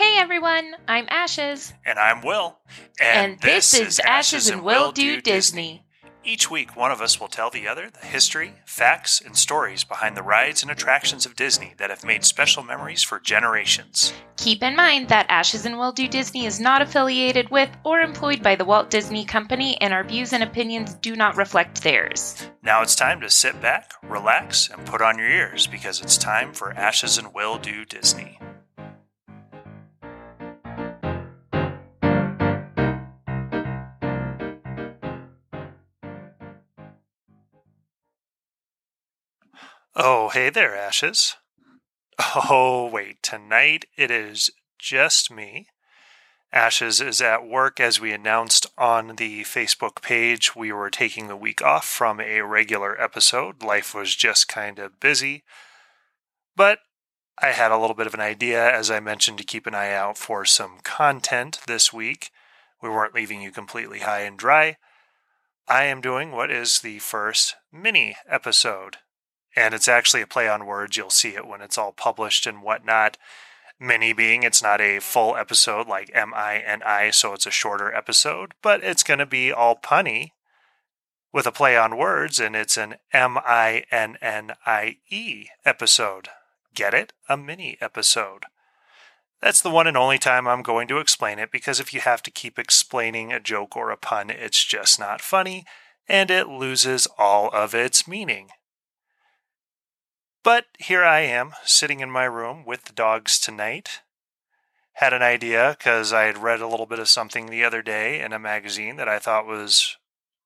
Hey everyone, I'm Ashes. And I'm Will. And, this, is Ashes and Will Do Disney. Each week, one of us will tell the other the history, facts, and stories behind the rides and attractions of Disney that have made special memories for generations. Keep in mind that Ashes and Will Do Disney is not affiliated with or employed by the Walt Disney Company, and our views and opinions do not reflect theirs. Now it's time to sit back, relax, and put on your ears because it's time for Ashes and Will Do Disney. Oh, hey there, Ashes. Oh, wait, tonight it is just me. Ashes is at work as we announced on the Facebook page. We were taking the week off from a regular episode. Life was just kind of busy. But I had a little bit of an idea, as I mentioned, to keep an eye out for some content this week. We weren't leaving you completely high and dry. I am doing what is the first mini episode and it's actually a play on words. You'll see it when it's all published and whatnot. Mini being it's not a full episode like M I N I, so it's a shorter episode, but it's going to be all punny with a play on words, and it's an M I N N I E episode. Get it? A mini episode. That's the one and only time I'm going to explain it because if you have to keep explaining a joke or a pun, it's just not funny and it loses all of its meaning. But here I am, sitting in my room with the dogs tonight. Had an idea because I had read a little bit of something the other day in a magazine that I thought was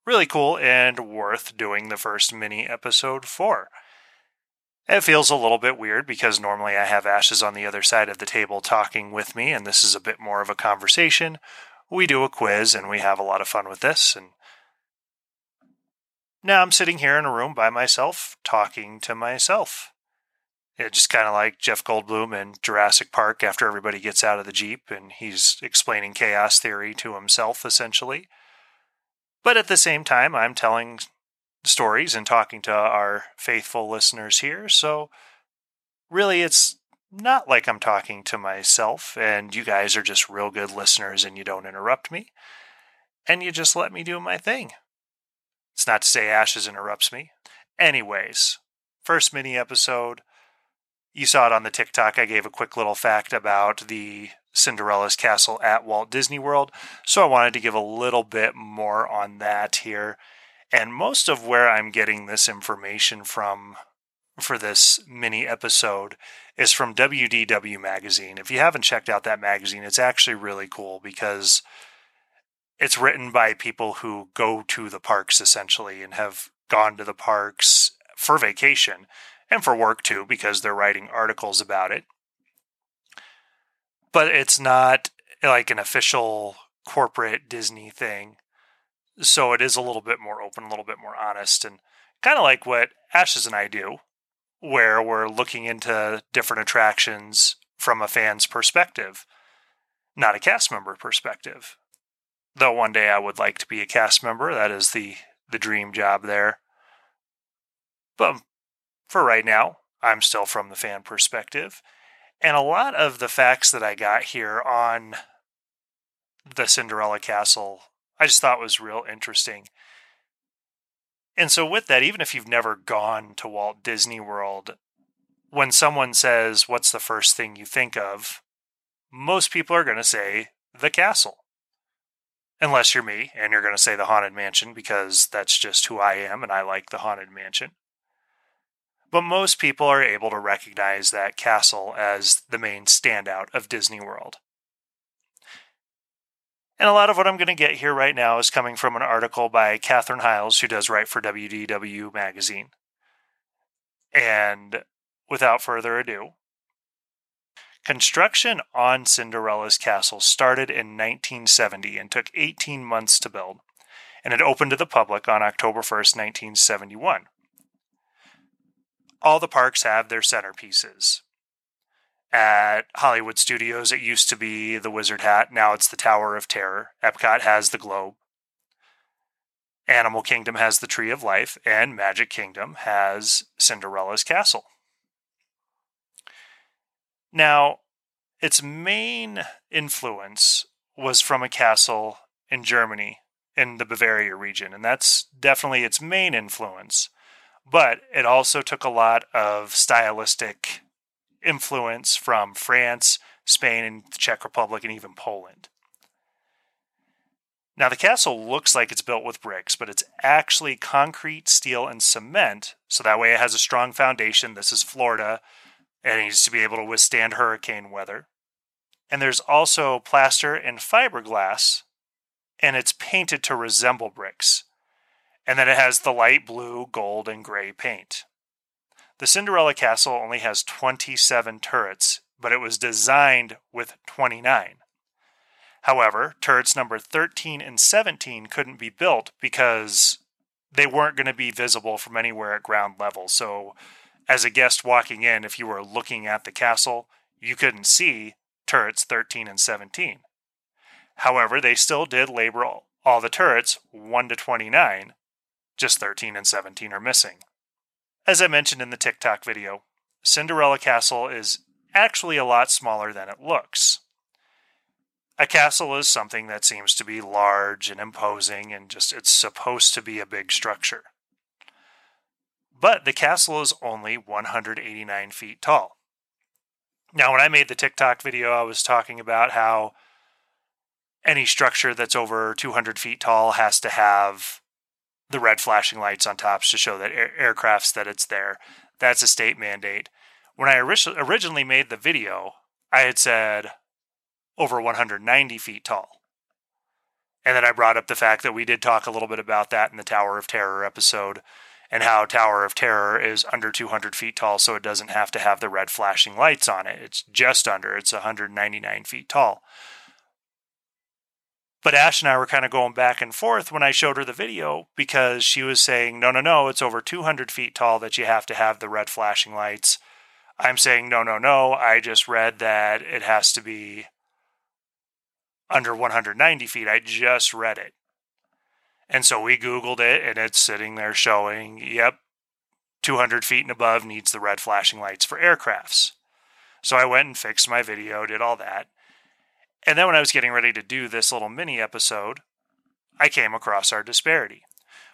really cool and worth doing the first mini episode for. It feels a little bit weird because normally I have Ashes on the other side of the table talking with me, and this is a bit more of a conversation. We do a quiz and we have a lot of fun with this, and now I'm sitting here in a room by myself, talking to myself. It's just kind of like Jeff Goldblum in Jurassic Park after everybody gets out of the Jeep and he's explaining chaos theory to himself, essentially. But at the same time, I'm telling stories and talking to our faithful listeners here. So really, it's not like I'm talking to myself, and you guys are just real good listeners and you don't interrupt me. And you just let me do my thing. It's not to say Ashes interrupts me. Anyways, first mini episode. You saw it on the TikTok. I gave a quick little fact about the Cinderella's castle at Walt Disney World. So I wanted to give a little bit more on that here. And most of where I'm getting this information from for this mini episode is from WDW Magazine. If you haven't checked out that magazine, it's actually really cool because it's written by people who go to the parks essentially and have gone to the parks for vacation and for work too because they're writing articles about it. But it's not like an official corporate Disney thing. So it is a little bit more open, a little bit more honest, and kind of like what Ashes and I do, where we're looking into different attractions from a fan's perspective, not a cast member perspective though one day I would like to be a cast member. That is the the dream job there. But for right now, I'm still from the fan perspective. And a lot of the facts that I got here on the Cinderella Castle, I just thought was real interesting. And so, with that, even if you've never gone to Walt Disney World, when someone says, What's the first thing you think of? most people are going to say the castle unless you're me and you're going to say the Haunted Mansion because that's just who I am and I like the Haunted Mansion. But most people are able to recognize that castle as the main standout of Disney World. And a lot of what I'm going to get here right now is coming from an article by Catherine Hiles, who does write for WDW Magazine. And without further ado, Construction on Cinderella's castle started in 1970 and took 18 months to build, and it opened to the public on October 1st, 1971. All the parks have their centerpieces. At Hollywood Studios, it used to be the Wizard Hat, now it's the Tower of Terror. Epcot has the Globe. Animal Kingdom has the Tree of Life, and Magic Kingdom has Cinderella's castle. Now, its main influence was from a castle in Germany in the Bavaria region, and that's definitely its main influence. But it also took a lot of stylistic influence from France, Spain, and the Czech Republic, and even Poland. Now, the castle looks like it's built with bricks, but it's actually concrete, steel, and cement. So that way it has a strong foundation. This is Florida, and it needs to be able to withstand hurricane weather. And there's also plaster and fiberglass, and it's painted to resemble bricks. And then it has the light blue, gold, and gray paint. The Cinderella Castle only has 27 turrets, but it was designed with 29. However, turrets number 13 and 17 couldn't be built because they weren't going to be visible from anywhere at ground level. So, as a guest walking in, if you were looking at the castle, you couldn't see turrets 13 and 17. However, they still did label all the turrets 1 to 29, just 13 and 17 are missing. As I mentioned in the TikTok video, Cinderella Castle is actually a lot smaller than it looks. A castle is something that seems to be large and imposing and just it's supposed to be a big structure. But the castle is only 189 feet tall. Now, when I made the TikTok video, I was talking about how any structure that's over 200 feet tall has to have the red flashing lights on tops to show that air- aircrafts that it's there. That's a state mandate. When I originally made the video, I had said over 190 feet tall. And then I brought up the fact that we did talk a little bit about that in the Tower of Terror episode and how Tower of Terror is under 200 feet tall, so it doesn't have to have the red flashing lights on it. It's just under, it's 199 feet tall. But Ash and I were kind of going back and forth when I showed her the video because she was saying, no, no, no, it's over 200 feet tall that you have to have the red flashing lights. I'm saying, no, no, no. I just read that it has to be under 190 feet. I just read it. And so we Googled it and it's sitting there showing, yep, 200 feet and above needs the red flashing lights for aircrafts. So I went and fixed my video, did all that. And then when I was getting ready to do this little mini episode, I came across our disparity.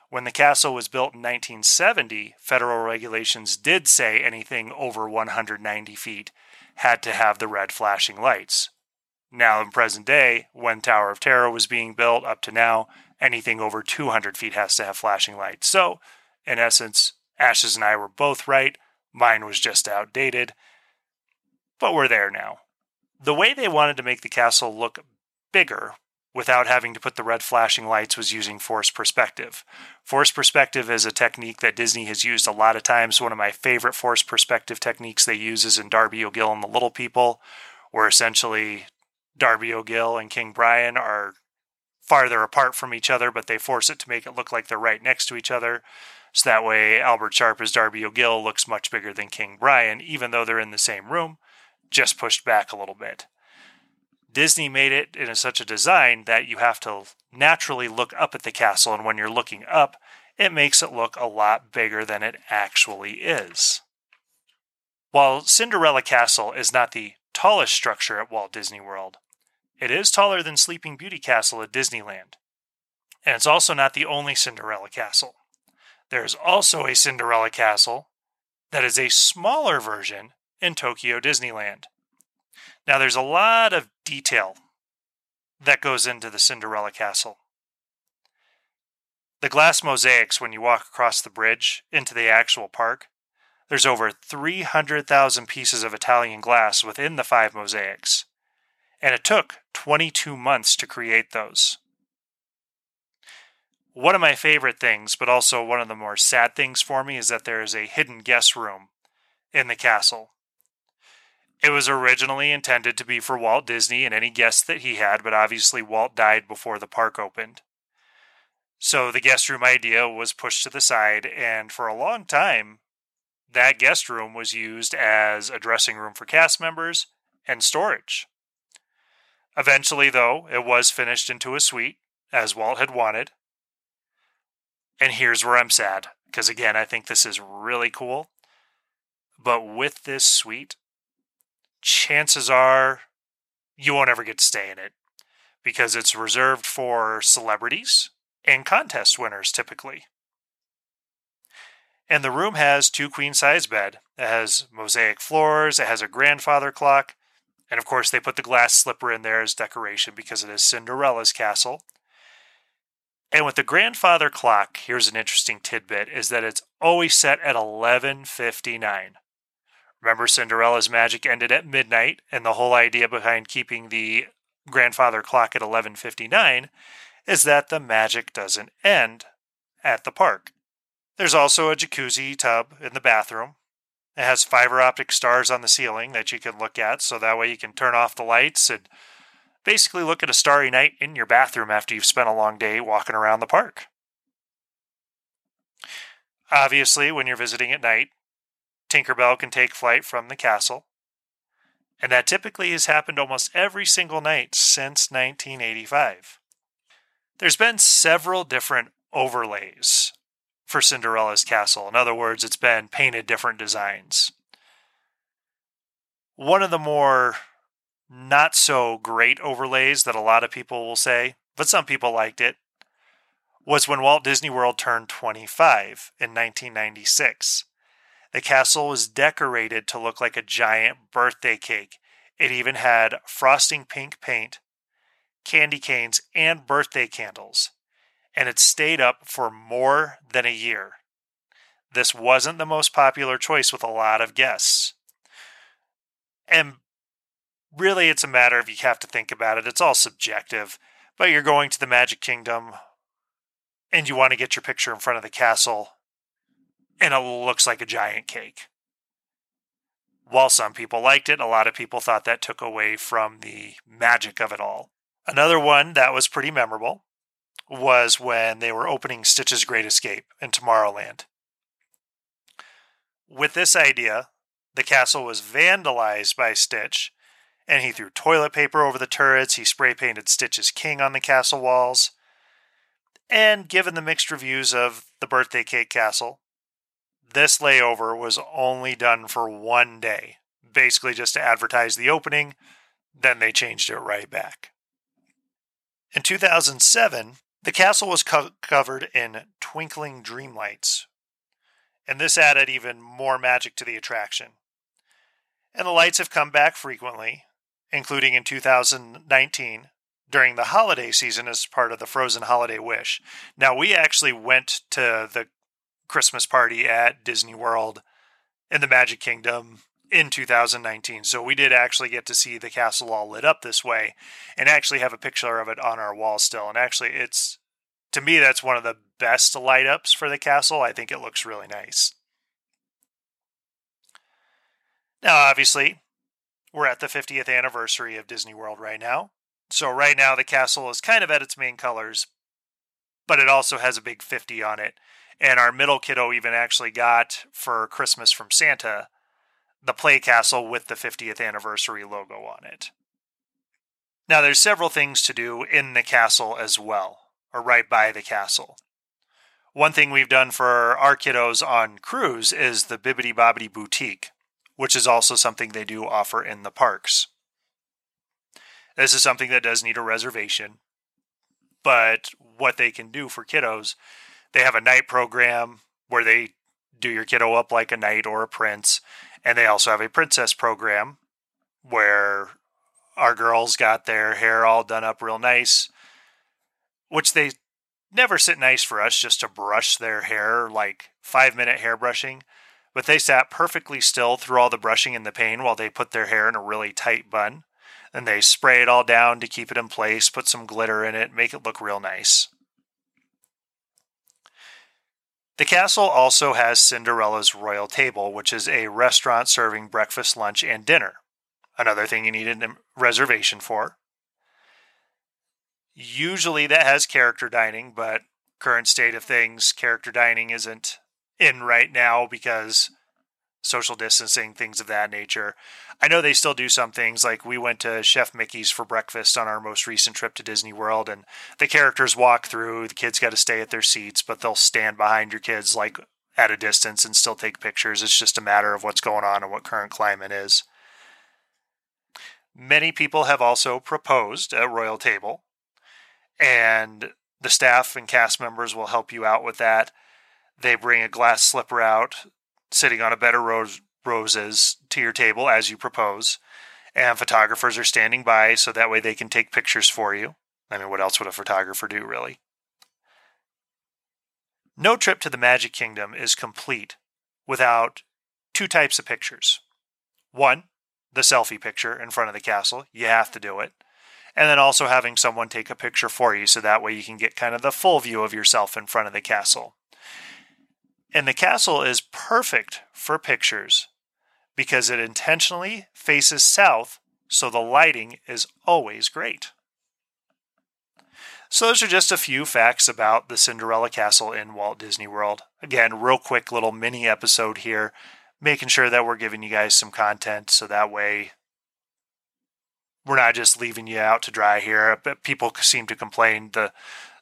When the castle was built in 1970, federal regulations did say anything over 190 feet had to have the red flashing lights. Now, in present day, when Tower of Terror was being built up to now, anything over 200 feet has to have flashing lights. So, in essence, Ashes and I were both right. Mine was just outdated. But we're there now. The way they wanted to make the castle look bigger without having to put the red flashing lights was using force perspective. Force perspective is a technique that Disney has used a lot of times. One of my favorite force perspective techniques they use is in Darby O'Gill and the Little People, where essentially Darby O'Gill and King Brian are farther apart from each other, but they force it to make it look like they're right next to each other. So that way, Albert Sharpe as Darby O'Gill looks much bigger than King Brian, even though they're in the same room, just pushed back a little bit. Disney made it in such a design that you have to naturally look up at the castle, and when you're looking up, it makes it look a lot bigger than it actually is. While Cinderella Castle is not the tallest structure at Walt Disney World, it is taller than Sleeping Beauty Castle at Disneyland. And it's also not the only Cinderella castle. There is also a Cinderella castle that is a smaller version in Tokyo Disneyland. Now, there's a lot of detail that goes into the Cinderella castle. The glass mosaics when you walk across the bridge into the actual park, there's over 300,000 pieces of Italian glass within the five mosaics and it took 22 months to create those. One of my favorite things, but also one of the more sad things for me, is that there is a hidden guest room in the castle. It was originally intended to be for Walt Disney and any guests that he had, but obviously Walt died before the park opened. So the guest room idea was pushed to the side, and for a long time, that guest room was used as a dressing room for cast members and storage. Eventually, though, it was finished into a suite, as Walt had wanted. And here's where I'm sad, because again, I think this is really cool. But with this suite, chances are you won't ever get to stay in it because it's reserved for celebrities and contest winners typically. And the room has two queen size bed. It has mosaic floors, it has a grandfather clock, and of course they put the glass slipper in there as decoration because it is Cinderella's castle. And with the grandfather clock, here's an interesting tidbit is that it's always set at 11:59. Remember Cinderella's magic ended at midnight and the whole idea behind keeping the grandfather clock at 11:59 is that the magic doesn't end at the park. There's also a jacuzzi tub in the bathroom. It has fiber optic stars on the ceiling that you can look at so that way you can turn off the lights and basically look at a starry night in your bathroom after you've spent a long day walking around the park. Obviously, when you're visiting at night, Tinkerbell can take flight from the castle. And that typically has happened almost every single night since 1985. There's been several different overlays for Cinderella's castle. In other words, it's been painted different designs. One of the more not so great overlays that a lot of people will say, but some people liked it, was when Walt Disney World turned 25 in 1996. The castle was decorated to look like a giant birthday cake. It even had frosting pink paint, candy canes, and birthday candles. And it stayed up for more than a year. This wasn't the most popular choice with a lot of guests. And really it's a matter of you have to think about it. It's all subjective. But you're going to the Magic Kingdom and you want to get your picture in front of the castle and it looks like a giant cake. While some people liked it, a lot of people thought that took away from the magic of it all. Another one that was pretty memorable was when they were opening Stitch's Great Escape in Tomorrowland. With this idea, the castle was vandalized by Stitch and he threw toilet paper over the turrets. He spray painted Stitch's King on the castle walls. And given the mixed reviews of the Birthday Cake Castle, this layover was only done for one day, basically just to advertise the opening. Then they changed it right back. In 2007, the castle was co- covered in twinkling dream lights, and this added even more magic to the attraction. And the lights have come back frequently, including in 2019 during the holiday season as part of the Frozen Holiday Wish. Now, we actually went to the Christmas party at Disney World in the Magic Kingdom in 2019. So we did actually get to see the castle all lit up this way and actually have a picture of it on our wall still. And actually, it's to me, that's one of the best light ups for the castle. I think it looks really nice. Now, obviously, we're at the 50th anniversary of Disney World right now. So, right now, the castle is kind of at its main colors, but it also has a big 50 on it. And our middle kiddo even actually got for Christmas from Santa the play castle with the 50th anniversary logo on it. Now, there's several things to do in the castle as well, or right by the castle. One thing we've done for our kiddos on cruise is the Bibbidi Bobbidi Boutique, which is also something they do offer in the parks. This is something that does need a reservation, but what they can do for kiddos, they have a knight program where they do your kiddo up like a knight or a prince, and they also have a princess program where our girls got their hair all done up real nice, which they never sit nice for us just to brush their hair like five minute hair brushing but they sat perfectly still through all the brushing and the pain while they put their hair in a really tight bun. Then they spray it all down to keep it in place, put some glitter in it, make it look real nice. The castle also has Cinderella's Royal Table, which is a restaurant serving breakfast, lunch, and dinner. Another thing you need a reservation for. Usually that has character dining, but current state of things, character dining isn't in right now because social distancing, things of that nature. I know they still do some things like we went to Chef Mickey's for breakfast on our most recent trip to Disney World, and the characters walk through. The kids got to stay at their seats, but they'll stand behind your kids like at a distance and still take pictures. It's just a matter of what's going on and what current climate is. Many people have also proposed a Royal Table, and the staff and cast members will help you out with that. They bring a glass slipper out, sitting on a bed of rose, roses to your table as you propose, and photographers are standing by so that way they can take pictures for you. I mean, what else would a photographer do, really? No trip to the Magic Kingdom is complete without two types of pictures. One, the selfie picture in front of the castle. You have to do it. And then also having someone take a picture for you so that way you can get kind of the full view of yourself in front of the castle. And the castle is perfect for pictures because it intentionally faces south, so the lighting is always great. So, those are just a few facts about the Cinderella Castle in Walt Disney World. Again, real quick little mini episode here, making sure that we're giving you guys some content so that way we're not just leaving you out to dry here. But people seem to complain the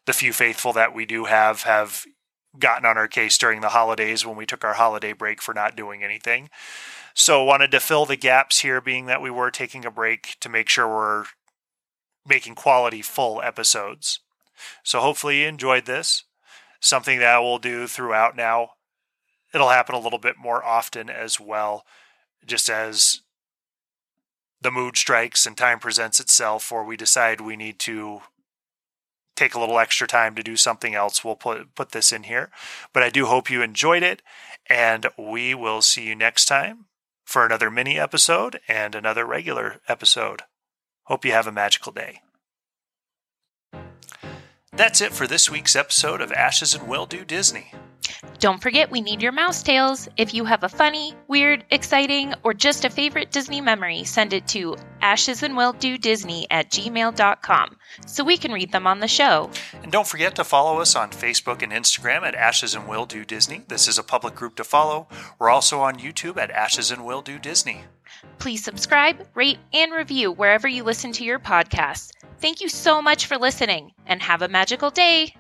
the few faithful that we do have have gotten on our case during the holidays when we took our holiday break for not doing anything. So wanted to fill the gaps here being that we were taking a break to make sure we're making quality full episodes. So hopefully you enjoyed this. Something that we'll do throughout now. It'll happen a little bit more often as well, just as the mood strikes and time presents itself, or we decide we need to take a little extra time to do something else, we'll put put this in here. But I do hope you enjoyed it, and we will see you next time for another mini episode and another regular episode. Hope you have a magical day. That's it for this week's episode of Ashes and Will Do Disney. Don't forget, we need your mouse tails. If you have a funny, weird, exciting, or just a favorite Disney memory, send it to ashesandwilldodisney at gmail.com so we can read them on the show. And don't forget to follow us on Facebook and Instagram at Ashes and Will Do Disney. This is a public group to follow. We're also on YouTube at Ashes and Will Do Disney. Please subscribe, rate, and review wherever you listen to your podcasts. Thank you so much for listening and have a magical day.